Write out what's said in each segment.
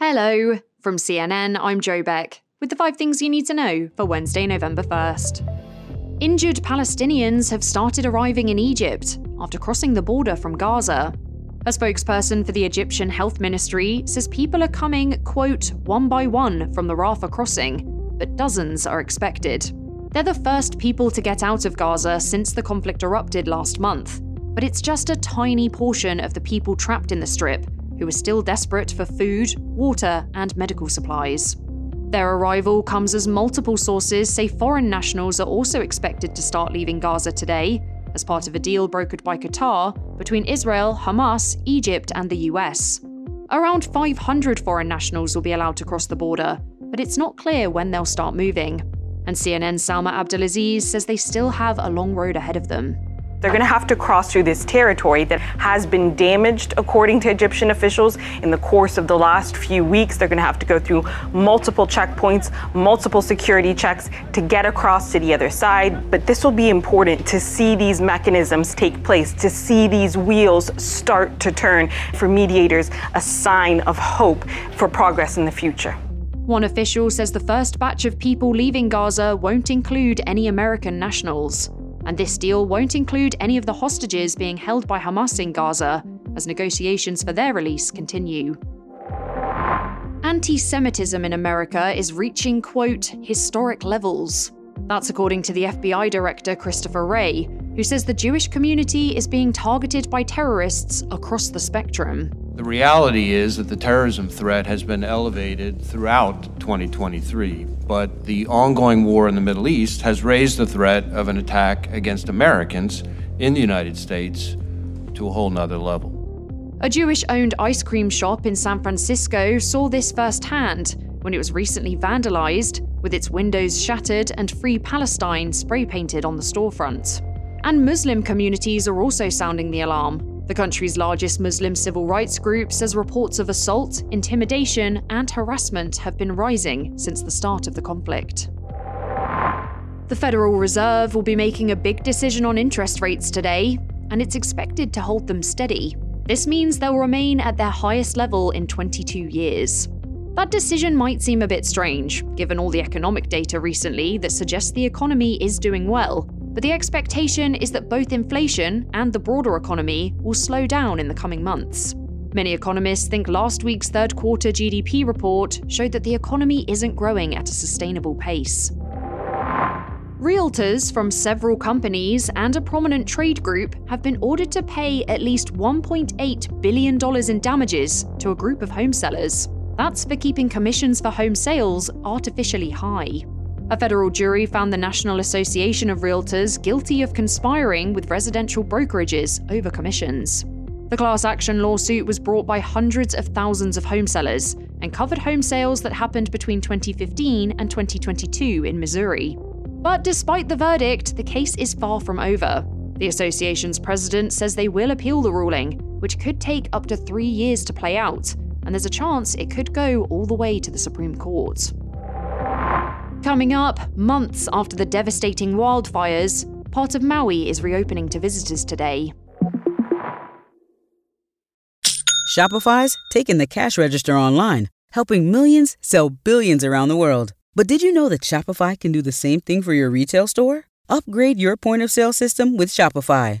Hello. From CNN, I'm Joe Beck with the five things you need to know for Wednesday, November 1st. Injured Palestinians have started arriving in Egypt after crossing the border from Gaza. A spokesperson for the Egyptian Health Ministry says people are coming, quote, one by one from the Rafah crossing, but dozens are expected. They're the first people to get out of Gaza since the conflict erupted last month, but it's just a tiny portion of the people trapped in the strip who are still desperate for food, water, and medical supplies. Their arrival comes as multiple sources say foreign nationals are also expected to start leaving Gaza today, as part of a deal brokered by Qatar between Israel, Hamas, Egypt, and the US. Around 500 foreign nationals will be allowed to cross the border, but it's not clear when they'll start moving. And CNN's Salma Abdelaziz says they still have a long road ahead of them. They're going to have to cross through this territory that has been damaged, according to Egyptian officials, in the course of the last few weeks. They're going to have to go through multiple checkpoints, multiple security checks to get across to the other side. But this will be important to see these mechanisms take place, to see these wheels start to turn. For mediators, a sign of hope for progress in the future. One official says the first batch of people leaving Gaza won't include any American nationals and this deal won't include any of the hostages being held by Hamas in Gaza, as negotiations for their release continue. Anti Semitism in America is reaching, quote, historic levels. That's according to the FBI director Christopher Wray, who says the Jewish community is being targeted by terrorists across the spectrum. The reality is that the terrorism threat has been elevated throughout 2023, but the ongoing war in the Middle East has raised the threat of an attack against Americans in the United States to a whole nother level. A Jewish owned ice cream shop in San Francisco saw this firsthand when it was recently vandalized, with its windows shattered and Free Palestine spray painted on the storefront. And Muslim communities are also sounding the alarm, the country's largest Muslim civil rights group says reports of assault, intimidation, and harassment have been rising since the start of the conflict. The Federal Reserve will be making a big decision on interest rates today, and it's expected to hold them steady. This means they'll remain at their highest level in 22 years. That decision might seem a bit strange, given all the economic data recently that suggests the economy is doing well, but the expectation is that both inflation and the broader economy will slow down in the coming months. Many economists think last week's third quarter GDP report showed that the economy isn't growing at a sustainable pace. Realtors from several companies and a prominent trade group have been ordered to pay at least $1.8 billion in damages to a group of home sellers. That's for keeping commissions for home sales artificially high. A federal jury found the National Association of Realtors guilty of conspiring with residential brokerages over commissions. The class action lawsuit was brought by hundreds of thousands of home sellers and covered home sales that happened between 2015 and 2022 in Missouri. But despite the verdict, the case is far from over. The association's president says they will appeal the ruling, which could take up to three years to play out, and there's a chance it could go all the way to the Supreme Court. Coming up, months after the devastating wildfires, part of Maui is reopening to visitors today. Shopify's taking the cash register online, helping millions sell billions around the world. But did you know that Shopify can do the same thing for your retail store? Upgrade your point of sale system with Shopify.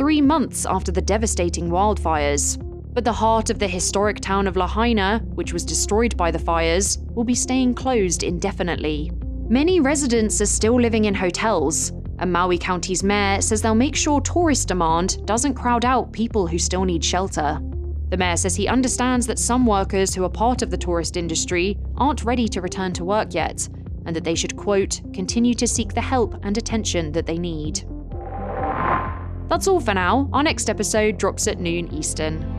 three months after the devastating wildfires. But the heart of the historic town of Lahaina, which was destroyed by the fires, will be staying closed indefinitely. Many residents are still living in hotels, and Maui County's mayor says they'll make sure tourist demand doesn't crowd out people who still need shelter. The mayor says he understands that some workers who are part of the tourist industry aren't ready to return to work yet, and that they should, quote, continue to seek the help and attention that they need. That's all for now. Our next episode drops at noon Eastern.